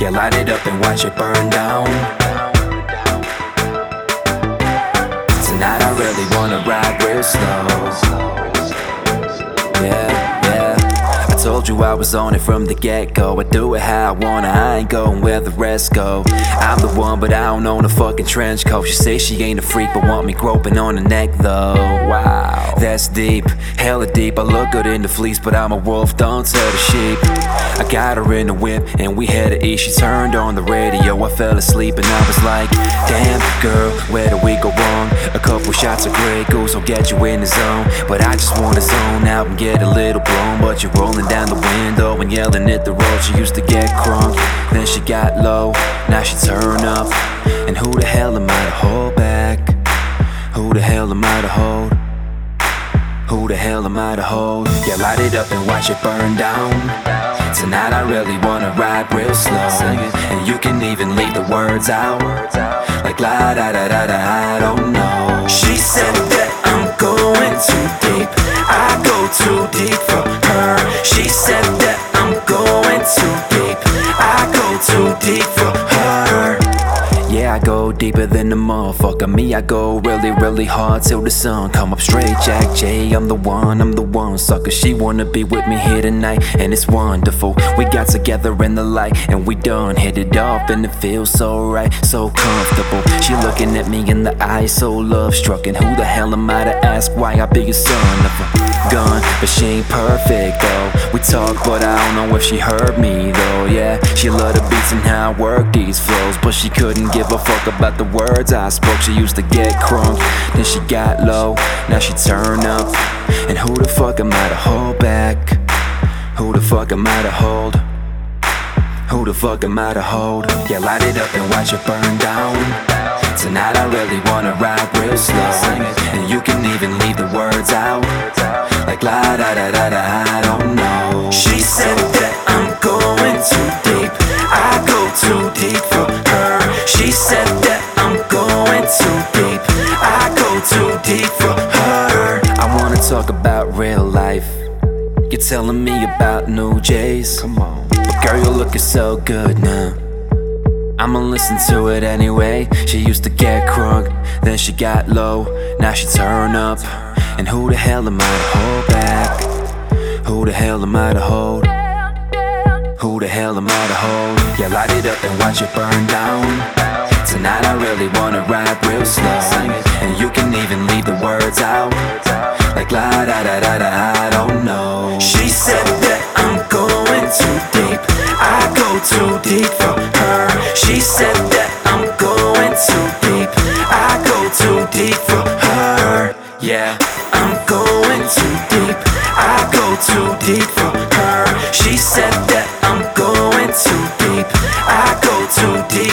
Yeah, light it up and watch it burn down. Tonight I really wanna ride real slow. Yeah, told you I was on it from the get go. I do it how I wanna, I ain't going where the rest go. I'm the one, but I don't own a fucking trench coat. She say she ain't a freak, but want me groping on the neck though. Wow, that's deep, hella deep. I look good in the fleece, but I'm a wolf, don't tell the sheep. I got her in the whip, and we had to eat. She turned on the radio, I fell asleep, and I was like, Damn, girl, where do we go wrong? A couple shots of Grey Goose will get you in the zone. But I just wanna zone out and get a little blown. But you're rolling down the window and yelling at the road. She used to get crunk, then she got low, now she turn up. And who the hell am I to hold back? Who the hell am I to hold? Who the hell am I to hold? Yeah, light it up and watch it burn down. Tonight I really wanna ride real slow. And you can even leave the words out. Like la da da da da, I don't know. She said that I'm going too deep. I go too deep for her. She said the motherfucker. Me, I go really, really hard till the sun come up straight. Jack J, I'm the one, I'm the one, sucker. She wanna be with me here tonight, and it's wonderful. We got together in the light, and we done hit it off, and it feels so right, so comfortable. She looking at me in the eye, so love struck. And who the hell am I to ask why I be a son of a gun? But she ain't perfect though. We talk, but I don't know if she heard me though. Yeah, she love the beats and how I work these flows, but she couldn't give a fuck about the words I spoke. She used to get crunk, then she got low, now she turn up. And who the fuck am I to hold back? Who the fuck am I to hold? Who the fuck am I to hold? Yeah, light it up and watch it burn down. Tonight I really wanna ride real slow. And you can even leave the words out. Like la da da da da, I don't know. She said that I'm going too deep. I go too deep telling me about new J's. Come on. Girl, you're looking so good now. I'ma listen to it anyway. She used to get crunk, then she got low, now she turn up. And who the hell am I to hold back? Who the hell am I to hold? Who the hell am I to hold? Yeah, light it up and watch it burn down. Tonight I really wanna ride real slow. And you can even leave the words out. Like la da da da da, I don't know said that I'm going too deep. I go too deep for her. She said that I'm going too deep. I go too deep for her. Yeah, I'm going too deep. I go too deep for her. She said that I'm going too deep. I go too deep